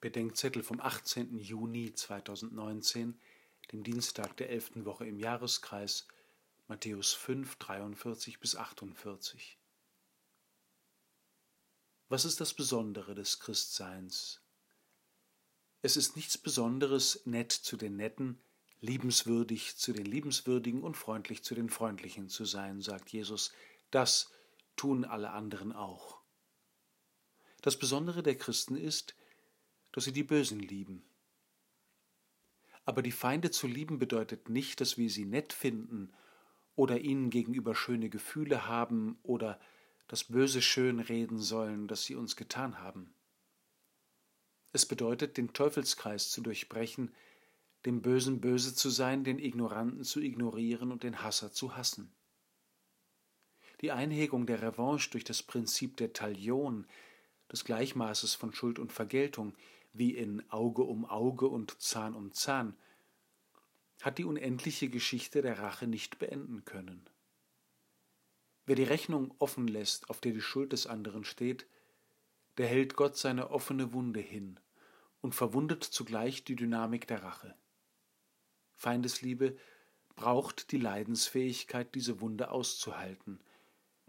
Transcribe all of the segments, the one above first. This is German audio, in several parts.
Bedenkzettel vom 18. Juni 2019, dem Dienstag der 11. Woche im Jahreskreis, Matthäus 5, 43 bis 48. Was ist das Besondere des Christseins? Es ist nichts Besonderes, nett zu den Netten, liebenswürdig zu den Liebenswürdigen und freundlich zu den Freundlichen zu sein, sagt Jesus. Das tun alle anderen auch. Das Besondere der Christen ist, dass sie die Bösen lieben. Aber die Feinde zu lieben bedeutet nicht, dass wir sie nett finden oder ihnen gegenüber schöne Gefühle haben oder das Böse schön reden sollen, das sie uns getan haben. Es bedeutet, den Teufelskreis zu durchbrechen, dem Bösen böse zu sein, den Ignoranten zu ignorieren und den Hasser zu hassen. Die Einhegung der Revanche durch das Prinzip der Talion, des Gleichmaßes von Schuld und Vergeltung, wie in Auge um Auge und Zahn um Zahn, hat die unendliche Geschichte der Rache nicht beenden können. Wer die Rechnung offen lässt, auf der die Schuld des anderen steht, der hält Gott seine offene Wunde hin und verwundet zugleich die Dynamik der Rache. Feindesliebe braucht die Leidensfähigkeit, diese Wunde auszuhalten,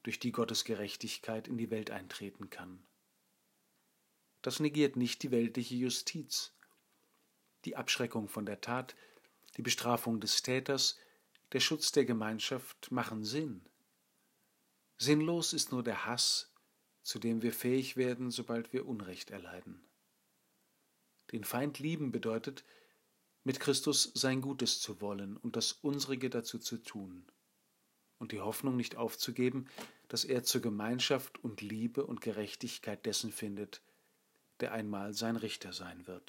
durch die Gottes Gerechtigkeit in die Welt eintreten kann. Das negiert nicht die weltliche Justiz. Die Abschreckung von der Tat, die Bestrafung des Täters, der Schutz der Gemeinschaft machen Sinn. Sinnlos ist nur der Hass, zu dem wir fähig werden, sobald wir Unrecht erleiden. Den Feind lieben bedeutet, mit Christus sein Gutes zu wollen und das Unsrige dazu zu tun und die Hoffnung nicht aufzugeben, dass er zur Gemeinschaft und Liebe und Gerechtigkeit dessen findet, der einmal sein Richter sein wird.